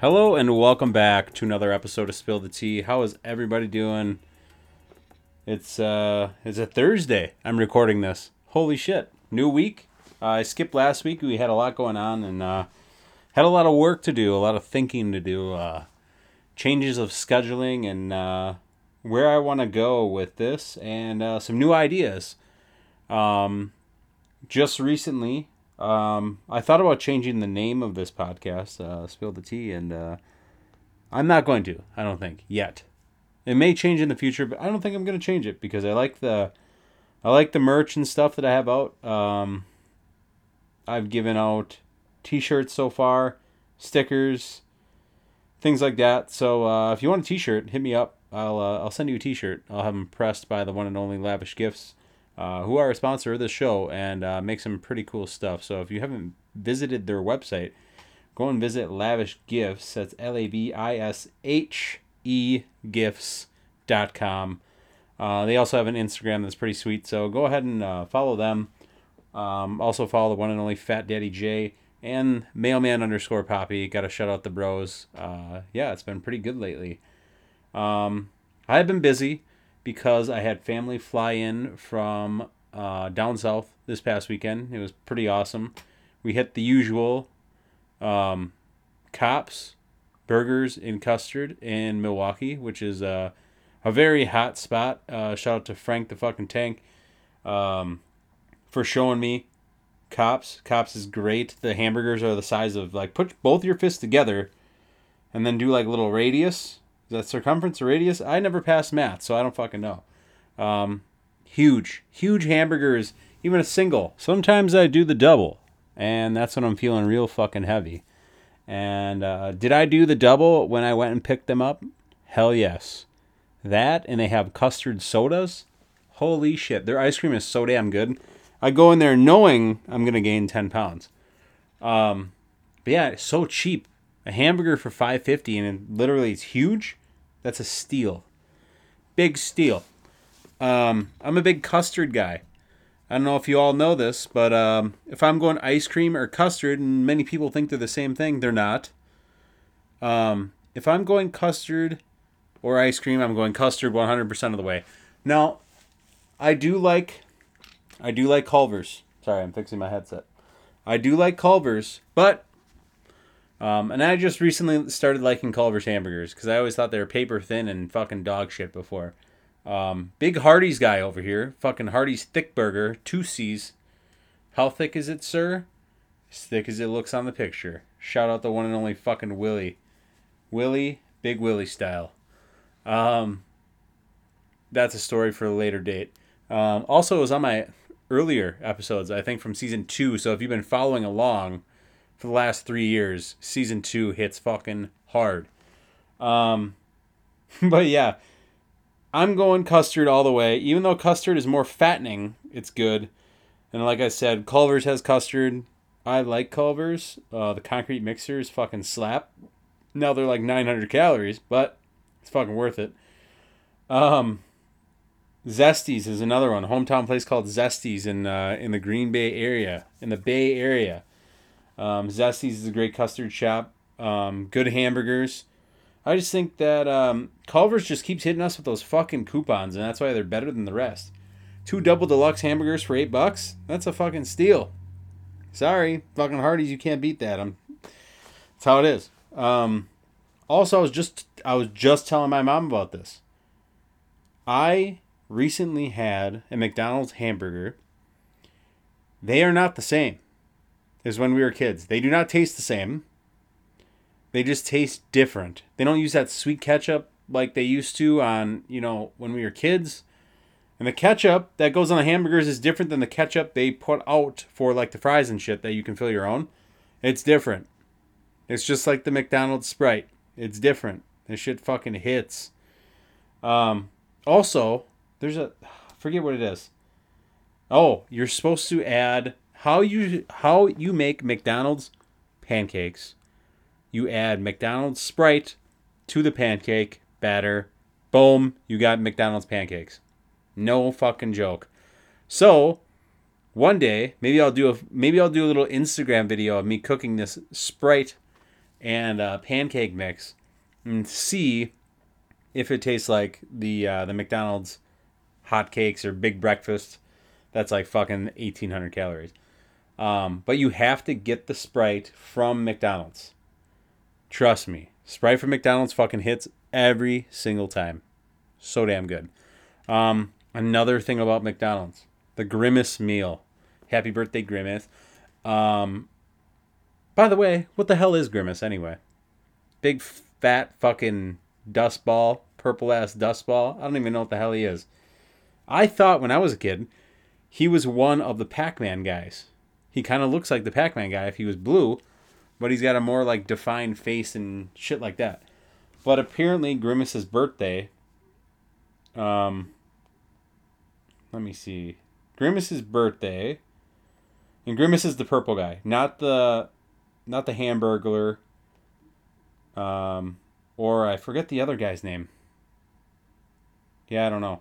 Hello and welcome back to another episode of Spill the Tea. How is everybody doing? It's uh it's a Thursday. I'm recording this. Holy shit. New week. Uh, I skipped last week. We had a lot going on and uh had a lot of work to do, a lot of thinking to do, uh changes of scheduling and uh where I want to go with this and uh, some new ideas. Um just recently um, I thought about changing the name of this podcast, uh, Spill the Tea, and uh, I'm not going to. I don't think yet. It may change in the future, but I don't think I'm going to change it because I like the, I like the merch and stuff that I have out. Um, I've given out T-shirts so far, stickers, things like that. So uh, if you want a T-shirt, hit me up. I'll uh, I'll send you a T-shirt. I'll have them pressed by the one and only Lavish Gifts uh, who are a sponsor of the show and uh, make some pretty cool stuff. So if you haven't visited their website, go and visit Lavish Gifts. That's L A V I S H E gifts.com. Uh, they also have an Instagram that's pretty sweet. So go ahead and uh, follow them. Um, also follow the one and only Fat Daddy J and mailman underscore poppy. Got to shout out the bros. Uh, yeah, it's been pretty good lately. Um, I've been busy because I had family fly in from uh, down south this past weekend. It was pretty awesome. We hit the usual um, Kopp's, burgers, in custard in Milwaukee, which is uh, a very hot spot. Uh, shout out to Frank the fucking tank um, for showing me Kopp's. Kopp's is great. The hamburgers are the size of like put both your fists together and then do like a little radius that circumference or radius? I never passed math, so I don't fucking know. Um, huge, huge hamburgers, even a single. Sometimes I do the double, and that's when I'm feeling real fucking heavy. And uh, did I do the double when I went and picked them up? Hell yes. That, and they have custard sodas. Holy shit, their ice cream is so damn good. I go in there knowing I'm gonna gain ten pounds. Um, but yeah, it's so cheap. A hamburger for five fifty, and it literally it's huge. That's a steal. Big steal. Um, I'm a big custard guy. I don't know if you all know this, but um, if I'm going ice cream or custard, and many people think they're the same thing, they're not. Um, if I'm going custard or ice cream, I'm going custard 100% of the way. Now, I do like, I do like Culver's. Sorry, I'm fixing my headset. I do like Culver's, but um, and I just recently started liking Culver's hamburgers because I always thought they were paper thin and fucking dog shit before. Um, big Hardee's guy over here. Fucking Hardee's thick burger, two C's. How thick is it, sir? As thick as it looks on the picture. Shout out the one and only fucking Willie. Willie, Big Willie style. Um, that's a story for a later date. Um, also, it was on my earlier episodes, I think from season two. So if you've been following along, for the last three years. Season two hits fucking hard. Um, but yeah, I'm going custard all the way. Even though custard is more fattening, it's good. And like I said, Culver's has custard. I like Culver's. Uh, the concrete mixers fucking slap. Now they're like 900 calories, but it's fucking worth it. Um, Zesties is another one. Hometown place called Zesties in uh, in the Green Bay area, in the Bay Area. Um, Zesties is a great custard shop. Um, good hamburgers. I just think that um, Culver's just keeps hitting us with those fucking coupons, and that's why they're better than the rest. Two double deluxe hamburgers for eight bucks. That's a fucking steal. Sorry, fucking Hardee's, you can't beat that. I'm. That's how it is. Um, also, I was just I was just telling my mom about this. I recently had a McDonald's hamburger. They are not the same is when we were kids. They do not taste the same. They just taste different. They don't use that sweet ketchup like they used to on, you know, when we were kids. And the ketchup that goes on the hamburgers is different than the ketchup they put out for like the fries and shit that you can fill your own. It's different. It's just like the McDonald's Sprite. It's different. This shit fucking hits. Um, also, there's a forget what it is. Oh, you're supposed to add how you how you make McDonald's pancakes. You add McDonald's Sprite to the pancake batter. Boom, you got McDonald's pancakes. No fucking joke. So, one day, maybe I'll do a maybe I'll do a little Instagram video of me cooking this Sprite and uh, pancake mix and see if it tastes like the uh, the McDonald's hot cakes or big breakfast. That's like fucking 1800 calories. Um, but you have to get the Sprite from McDonald's. Trust me, Sprite from McDonald's fucking hits every single time. So damn good. Um, another thing about McDonald's, the Grimace meal. Happy birthday, Grimace. Um, by the way, what the hell is Grimace anyway? Big fat fucking dust ball, purple ass dust ball. I don't even know what the hell he is. I thought when I was a kid, he was one of the Pac Man guys. He kind of looks like the Pac Man guy if he was blue, but he's got a more like defined face and shit like that. But apparently, Grimace's birthday. Um, let me see. Grimace's birthday. And Grimace is the purple guy, not the, not the Hamburglar. Um, or I forget the other guy's name. Yeah, I don't know.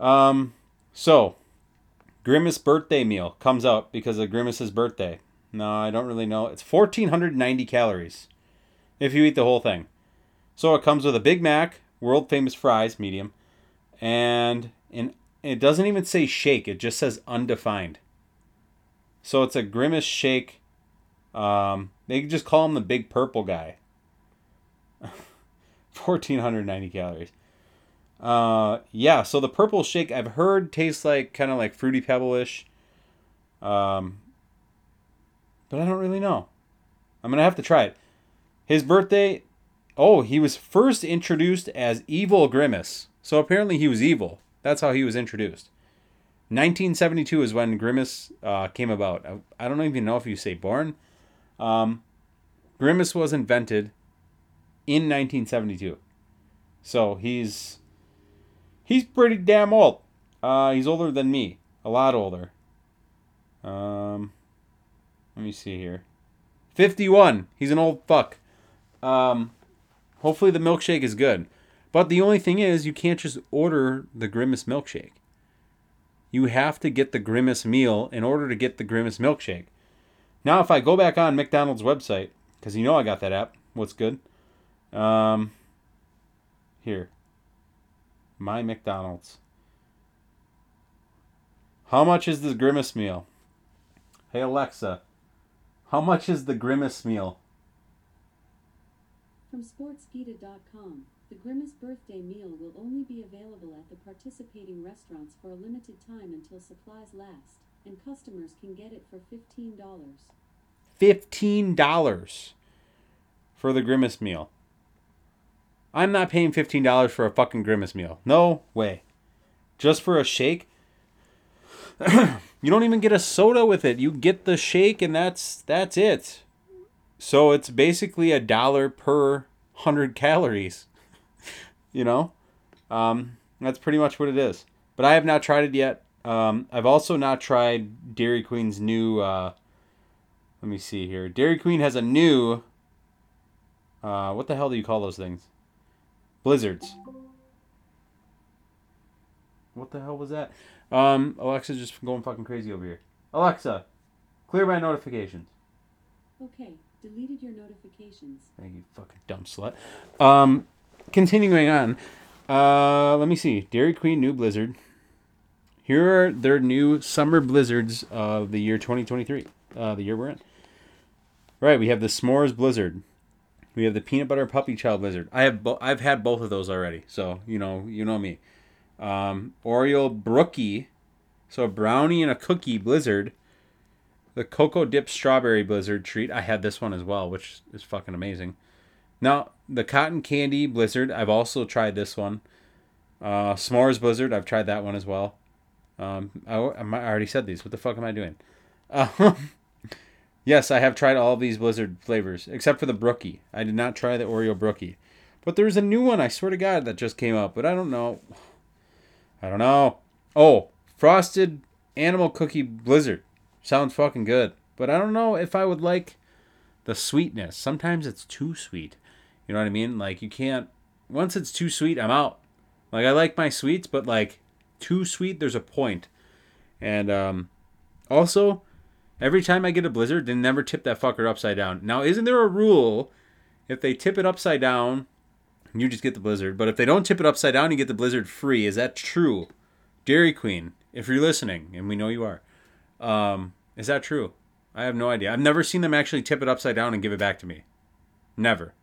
Um, so Grimace birthday meal comes out because of Grimace's birthday. No, I don't really know. It's 1490 calories if you eat the whole thing. So it comes with a Big Mac, world famous fries, medium, and it doesn't even say shake, it just says undefined. So it's a Grimace shake. Um, they just call him the big purple guy. 1490 calories. Uh, yeah, so the purple shake I've heard tastes like kind of like fruity pebble-ish. Um, but I don't really know. I'm gonna have to try it. His birthday. Oh, he was first introduced as Evil Grimace. So apparently he was evil. That's how he was introduced. 1972 is when Grimace uh, came about. I, I, don't even know if you say born. Um, Grimace was invented in 1972. So he's he's pretty damn old. Uh, he's older than me, a lot older. Um, let me see here. 51. He's an old fuck. Um, hopefully the milkshake is good. But the only thing is, you can't just order the Grimace milkshake. You have to get the Grimace meal in order to get the Grimace milkshake. Now, if I go back on McDonald's website, because you know I got that app, what's good? Um, here. My McDonald's. How much is the Grimace meal? Hey Alexa, how much is the Grimace meal? From sportskeeda.com, the Grimace birthday meal will only be available at the participating restaurants for a limited time until supplies last, and customers can get it for $15. $15 for the Grimace meal. I'm not paying $15 for a fucking Grimace meal. No way. Just for a shake? you don't even get a soda with it. You get the shake and that's that's it. So it's basically a dollar per 100 calories. you know? Um, that's pretty much what it is. But I have not tried it yet. Um, I've also not tried Dairy Queen's new uh, let me see here. Dairy Queen has a new uh, what the hell do you call those things? Blizzards. What the hell was that? Um, Alexa's just going fucking crazy over here. Alexa, clear my notifications. Okay, deleted your notifications. Thank you, fucking dumb slut. Um, continuing on. Uh, let me see. Dairy Queen new blizzard. Here are their new summer blizzards of the year 2023. Uh, the year we're in. Right, we have the s'mores blizzard. We have the peanut butter puppy chow blizzard. I have bo- I've had both of those already, so you know you know me. Um, Oreo brookie, so a brownie and a cookie blizzard. The cocoa dip strawberry blizzard treat. I had this one as well, which is fucking amazing. Now the cotton candy blizzard. I've also tried this one. Uh, s'mores blizzard. I've tried that one as well. Um, I, I already said these. What the fuck am I doing? Uh, Yes, I have tried all these Blizzard flavors, except for the Brookie. I did not try the Oreo Brookie. But there's a new one, I swear to God, that just came out, but I don't know. I don't know. Oh, Frosted Animal Cookie Blizzard. Sounds fucking good. But I don't know if I would like the sweetness. Sometimes it's too sweet. You know what I mean? Like, you can't. Once it's too sweet, I'm out. Like, I like my sweets, but, like, too sweet, there's a point. And, um, also, Every time I get a blizzard, they never tip that fucker upside down. Now, isn't there a rule if they tip it upside down, you just get the blizzard, but if they don't tip it upside down, you get the blizzard free? Is that true? Dairy Queen, if you're listening, and we know you are, um, is that true? I have no idea. I've never seen them actually tip it upside down and give it back to me. Never.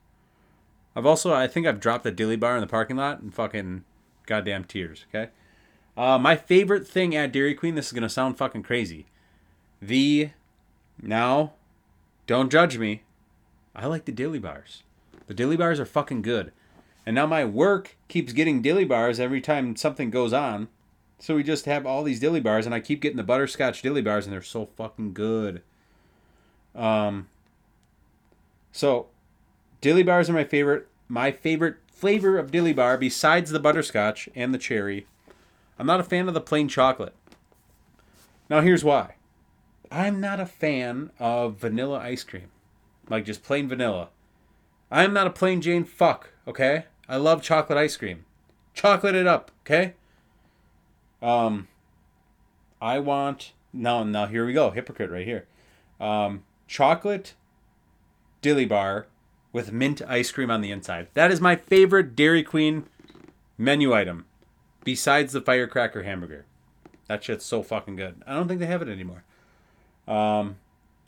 I've also, I think I've dropped a dilly bar in the parking lot and fucking goddamn tears, okay? Uh, my favorite thing at Dairy Queen, this is going to sound fucking crazy. The, now, don't judge me. I like the dilly bars. The dilly bars are fucking good. And now my work keeps getting dilly bars every time something goes on. So we just have all these dilly bars, and I keep getting the butterscotch dilly bars, and they're so fucking good. Um, so dilly bars are my favorite. My favorite flavor of dilly bar, besides the butterscotch and the cherry, I'm not a fan of the plain chocolate. Now here's why. I'm not a fan of vanilla ice cream, like just plain vanilla. I'm not a plain Jane fuck. Okay, I love chocolate ice cream. Chocolate it up. Okay. Um, I want now. Now here we go. Hypocrite right here. Um, chocolate dilly bar with mint ice cream on the inside. That is my favorite Dairy Queen menu item, besides the firecracker hamburger. That shit's so fucking good. I don't think they have it anymore. Um,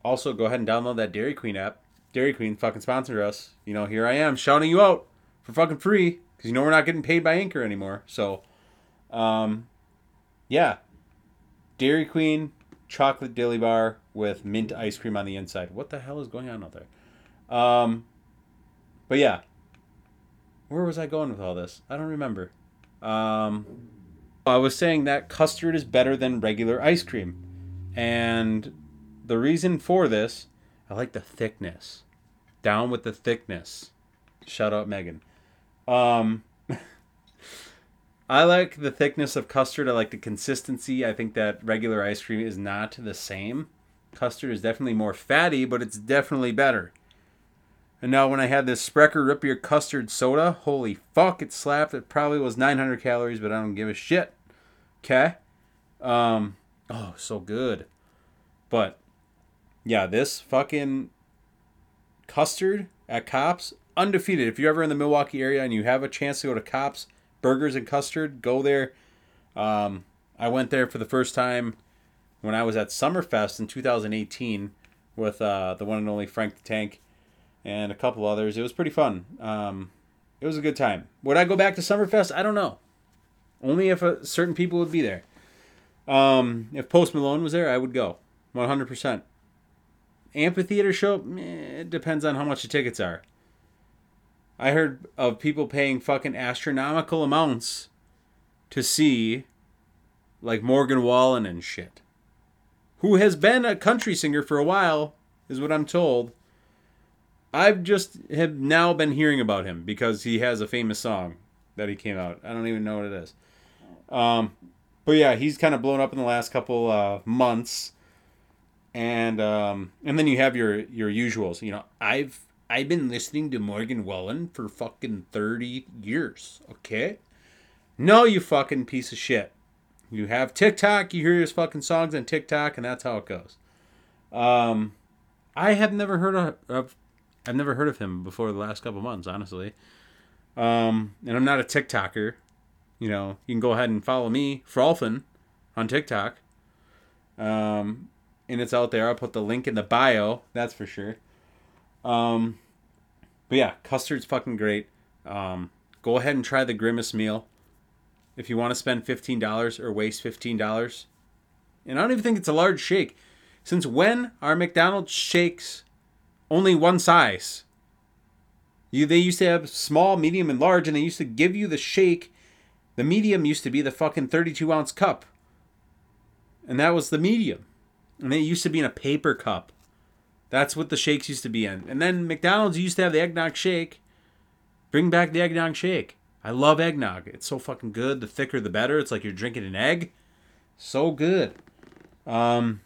also, go ahead and download that Dairy Queen app. Dairy Queen fucking sponsor us. You know, here I am shouting you out for fucking free because you know we're not getting paid by Anchor anymore. So, um, yeah, Dairy Queen chocolate dilly bar with mint ice cream on the inside. What the hell is going on out there? Um, but yeah, where was I going with all this? I don't remember. Um, I was saying that custard is better than regular ice cream, and the reason for this, I like the thickness. Down with the thickness. Shout out Megan. Um, I like the thickness of custard. I like the consistency. I think that regular ice cream is not the same. Custard is definitely more fatty, but it's definitely better. And now when I had this Sprecher Beer custard soda, holy fuck, it slapped. It probably was 900 calories, but I don't give a shit. Okay? Um, oh, so good. But yeah, this fucking custard at Kopp's undefeated. If you're ever in the Milwaukee area and you have a chance to go to Kopp's burgers and custard, go there. Um, I went there for the first time when I was at Summerfest in 2018 with uh, the one and only Frank the Tank and a couple others. It was pretty fun. Um, it was a good time. Would I go back to Summerfest? I don't know. Only if a, certain people would be there. Um, if Post Malone was there, I would go 100%. Amphitheater show, eh, it depends on how much the tickets are. I heard of people paying fucking astronomical amounts to see like Morgan Wallen and shit. Who has been a country singer for a while, is what I'm told. I've just have now been hearing about him because he has a famous song that he came out. I don't even know what it is. Um, but yeah, he's kind of blown up in the last couple uh, months, and um, and then you have your your usuals. You know, I've I've been listening to Morgan Wallen for fucking 30 years, okay? No, you fucking piece of shit. You have TikTok, you hear his fucking songs on TikTok, and that's how it goes. Um, I have never heard of, of I've never heard of him before the last couple months, honestly. Um, and I'm not a TikToker. You know, you can go ahead and follow me, Frolfin, on TikTok. Um, and it's out there. I'll put the link in the bio, that's for sure. Um, but yeah, custard's fucking great. Um, go ahead and try the Grimace meal. If you want to spend fifteen dollars or waste fifteen dollars, and I don't even think it's a large shake. Since when are McDonald's shakes only one size? You they used to have small, medium, and large, and they used to give you the shake. The medium used to be the fucking thirty-two ounce cup, and that was the medium, and it used to be in a paper cup. That's what the shakes used to be in. And then McDonald's used to have the eggnog shake. Bring back the eggnog shake. I love eggnog. It's so fucking good. The thicker the better. It's like you're drinking an egg. So good. Um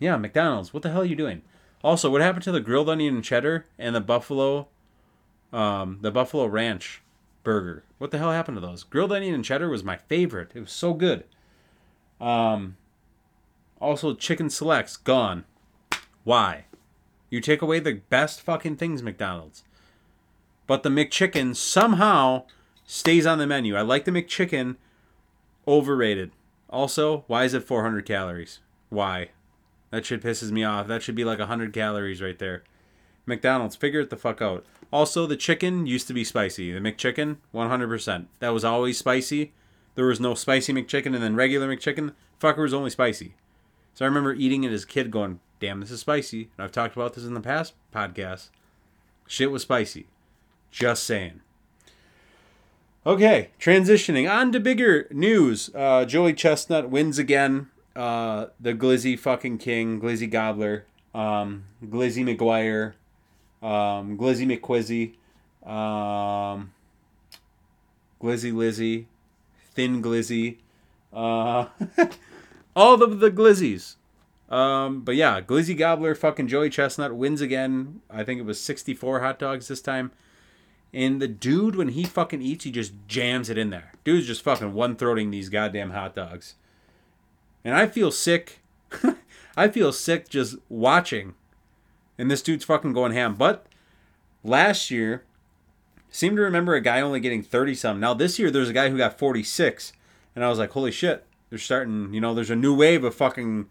yeah, McDonald's. What the hell are you doing? Also, what happened to the grilled onion and cheddar and the buffalo um the buffalo ranch burger? What the hell happened to those? Grilled onion and cheddar was my favorite. It was so good. Um also chicken selects gone Why? You take away the best fucking things, McDonald's. But the McChicken somehow stays on the menu. I like the McChicken. Overrated. Also, why is it 400 calories? Why? That shit pisses me off. That should be like 100 calories right there. McDonald's, figure it the fuck out. Also, the chicken used to be spicy. The McChicken, 100%. That was always spicy. There was no spicy McChicken, and then regular McChicken, fucker was only spicy. So I remember eating it as a kid going, damn, this is spicy. And I've talked about this in the past podcasts. Shit was spicy. Just saying. Okay, transitioning on to bigger news. Uh, Joey Chestnut wins again. Uh, the Glizzy fucking king, Glizzy Gobbler, um, Glizzy McGuire, um, Glizzy McQuizzy, um, Glizzy Lizzy, Thin Glizzy, uh, all of the Glizzies. Um, but yeah, Glizzy Gobbler, fucking Joey Chestnut wins again. I think it was 64 hot dogs this time. And the dude, when he fucking eats, he just jams it in there. Dude's just fucking one throating these goddamn hot dogs. And I feel sick. I feel sick just watching. And this dude's fucking going ham. But last year, seemed to remember a guy only getting 30 some. Now this year, there's a guy who got 46. And I was like, holy shit. They're starting, you know, there's a new wave of fucking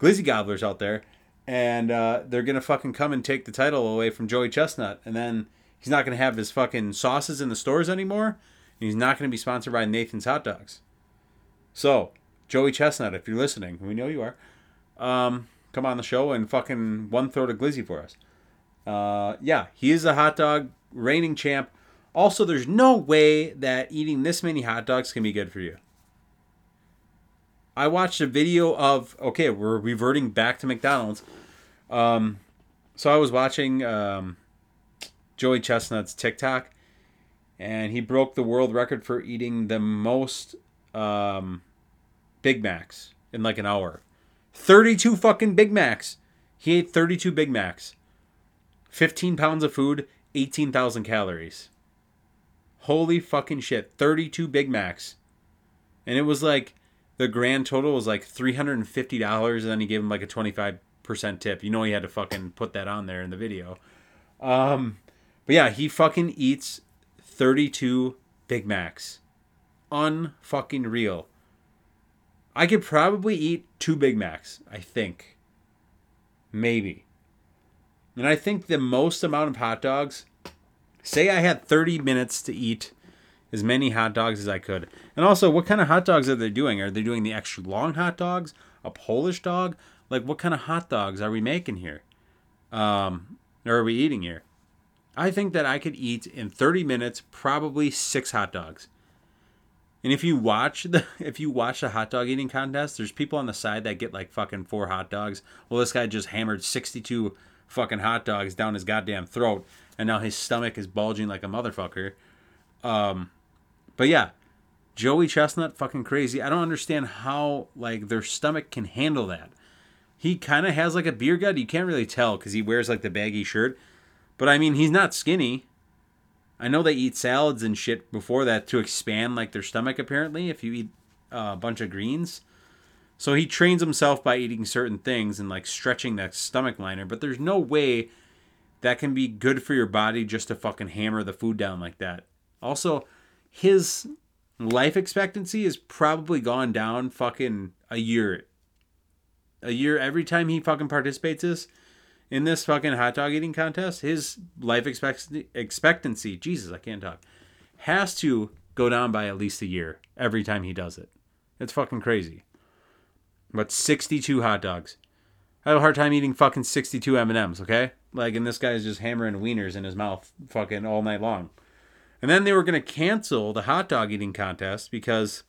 glizzy gobblers out there. And uh, they're to fucking come and take the title away from Joey Chestnut. And then He's not to have his fucking sauces in the stores anymore. And he's not to be sponsored by Nathan's Hot Dogs. So, Joey Chestnut, if you're listening, we know you are, um, come on the show and fucking one throat of glizzy for us. Uh, yeah, he is a hot dog reigning champ. Also, there's no way that eating this many hot dogs can be good for you. I watched a video of okay, we're reverting back to McDonald's. Um, so I was watching um, Joey Chestnut's TikTok, and he broke the world record for eating the most um, Big Macs in like an hour. 32 fucking Big Macs. He ate 32 Big Macs. 15 pounds of food, 18,000 calories. Holy fucking shit. 32 Big Macs. And it was like the grand total was like $350 and then he gave him like a 25% tip. You know he had to fucking put that on there in the video. Um but yeah, he fucking eats 32 Big Macs. Unfucking real. I could probably eat two Big Macs, I think. Maybe. And I think the most amount of hot dogs, say I had 30 minutes to eat as many hot dogs as I could. And also, what kind of hot dogs are they doing? Are they doing the extra long hot dogs? A Polish dog? Like, what kind of hot dogs are we making here? Um, or are we eating here? I think that I could eat in 30 minutes probably six hot dogs. And if you watch the if you watch the hot dog eating contest, there's people on the side that get like fucking four hot dogs. Well, this guy just hammered 62 fucking hot dogs down his goddamn throat, and now his stomach is bulging like a motherfucker. Um, but yeah, Joey Chestnut fucking crazy. I don't understand how like their stomach can handle that. He kind of has like a beer gut. You can't really tell because he wears like the baggy shirt. But I mean, he's not skinny. I know they eat salads and shit before that to expand like their stomach apparently if you eat uh, a bunch of greens. So he trains himself by eating certain things and like stretching that stomach liner, but there's no way that can be good for your body just to fucking hammer the food down like that. Also, his life expectancy is probably gone down fucking a year. A year every time he fucking participates this in this fucking hot dog eating contest, his life expectancy, expectancy, Jesus, I can't talk, has to go down by at least a year every time he does it. It's fucking crazy. But 62 hot dogs. I have a hard time eating fucking 62 M&Ms, okay? Like, and this guy's just hammering wieners in his mouth fucking all night long. And then they were going to cancel the hot dog eating contest because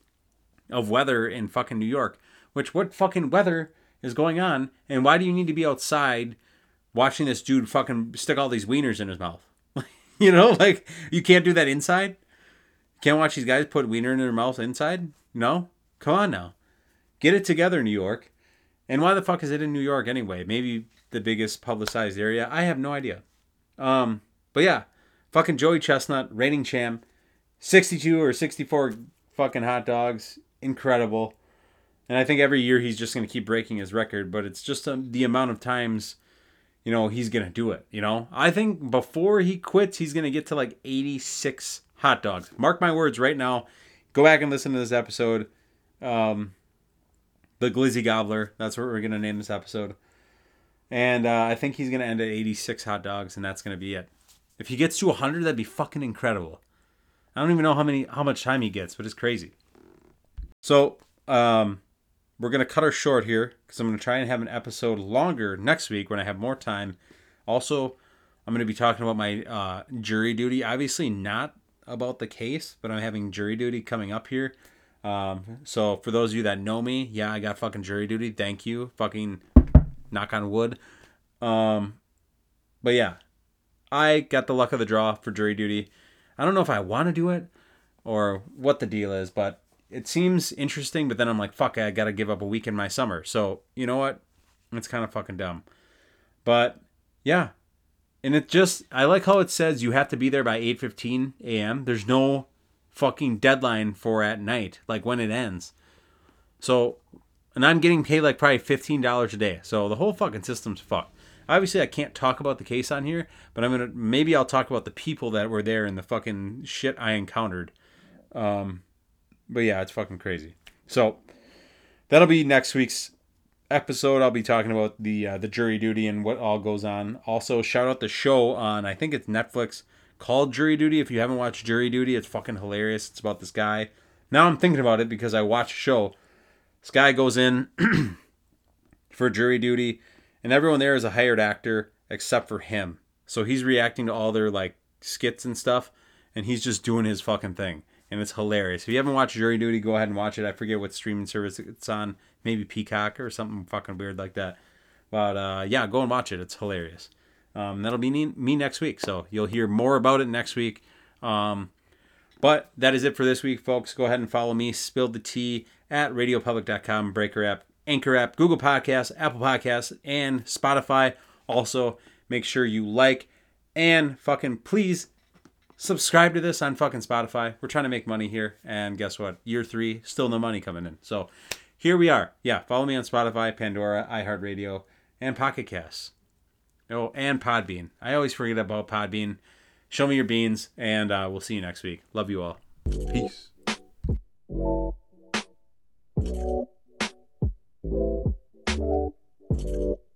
of weather in fucking New York. Which, what fucking weather is going on? And why do you need to be outside watching this dude fucking stick all these wieners in his mouth. you know, like you can't do that inside. Can't watch these guys put wiener in their mouth inside. No, come on now, get it together, New York. And why the fuck is it in New York anyway? Maybe the biggest publicized area. I have no idea. Um, but yeah, fucking Joey Chestnut, reigning champ, 62 or 64 fucking hot dogs, incredible. And I think every year he's just going to keep breaking his record, but it's just um, the amount of times you know, he's going to do it. You know, I think before he quits, he's going to get to like 86 hot dogs. Mark my words right now. Go back and listen to this episode. Um, the Glizzy Gobbler. That's what we're going to name this episode. And uh, I think he's going to end at 86 hot dogs, and that's going to be it. If he gets to 100, that'd be fucking incredible. I don't even know how many how much time he gets, but it's crazy. So, um, we're gonna cut her short here because I'm gonna try and have an episode longer next week when I have more time. Also, I'm gonna be talking about my uh, jury duty. Obviously, not about the case, but I'm having jury duty coming up here. Um, so for those of you that know me, yeah, I got fucking jury duty. Thank you. Fucking knock on wood. Um, but yeah, I got the luck of the draw for jury duty. I don't know if I want to do it or what the deal is, but it seems interesting. But then I'm like, fuck, I got to give up a week in my summer. So you know what? It's kind of fucking dumb. But yeah, and it just I like how it says you have to be there by 8:15 a.m. There's no fucking deadline for at night, like when it ends. So, and I'm getting paid like probably $15 a day. So the whole fucking system's fucked. Obviously, I can't talk about the case on here, but I'm gonna maybe I'll talk about the people that were there and the fucking shit I encountered. Um, but yeah, it's fucking crazy. So that'll be next week's episode. I'll be talking about the uh, the jury duty and what all goes on. Also, shout out the show on I think it's Netflix called Jury Duty. If you haven't watched Jury Duty, it's fucking hilarious. It's about this guy. Now I'm thinking about it because I watched a show. This guy goes in for jury duty and everyone there is a hired actor except for him. So he's reacting to all their like skits and stuff, and he's just doing his fucking thing, and it's hilarious. If you haven't watched Jury Duty, go ahead and watch it. I forget what streaming service it's on, maybe Peacock or something fucking weird like that. But uh, yeah, go and watch it. It's hilarious. Um, that'll be me next week, so you'll hear more about it next week. Um, but that is it for this week, folks. Go ahead and follow me, Spill the Tea, at radiopublic.com, Breaker app, Anchor app, Google Podcasts, Apple Podcasts, and Spotify. Also, make sure you like and fucking please subscribe to this on fucking Spotify. We're trying to make money here. And guess what? Year three, still no money coming in. So here we are. Yeah, follow me on Spotify, Pandora, iHeartRadio, and Pocket Casts. Oh, and Podbean. I always forget about Podbean. Show me your beans, and uh, we'll see you next week. Love you all. Peace. Thank you.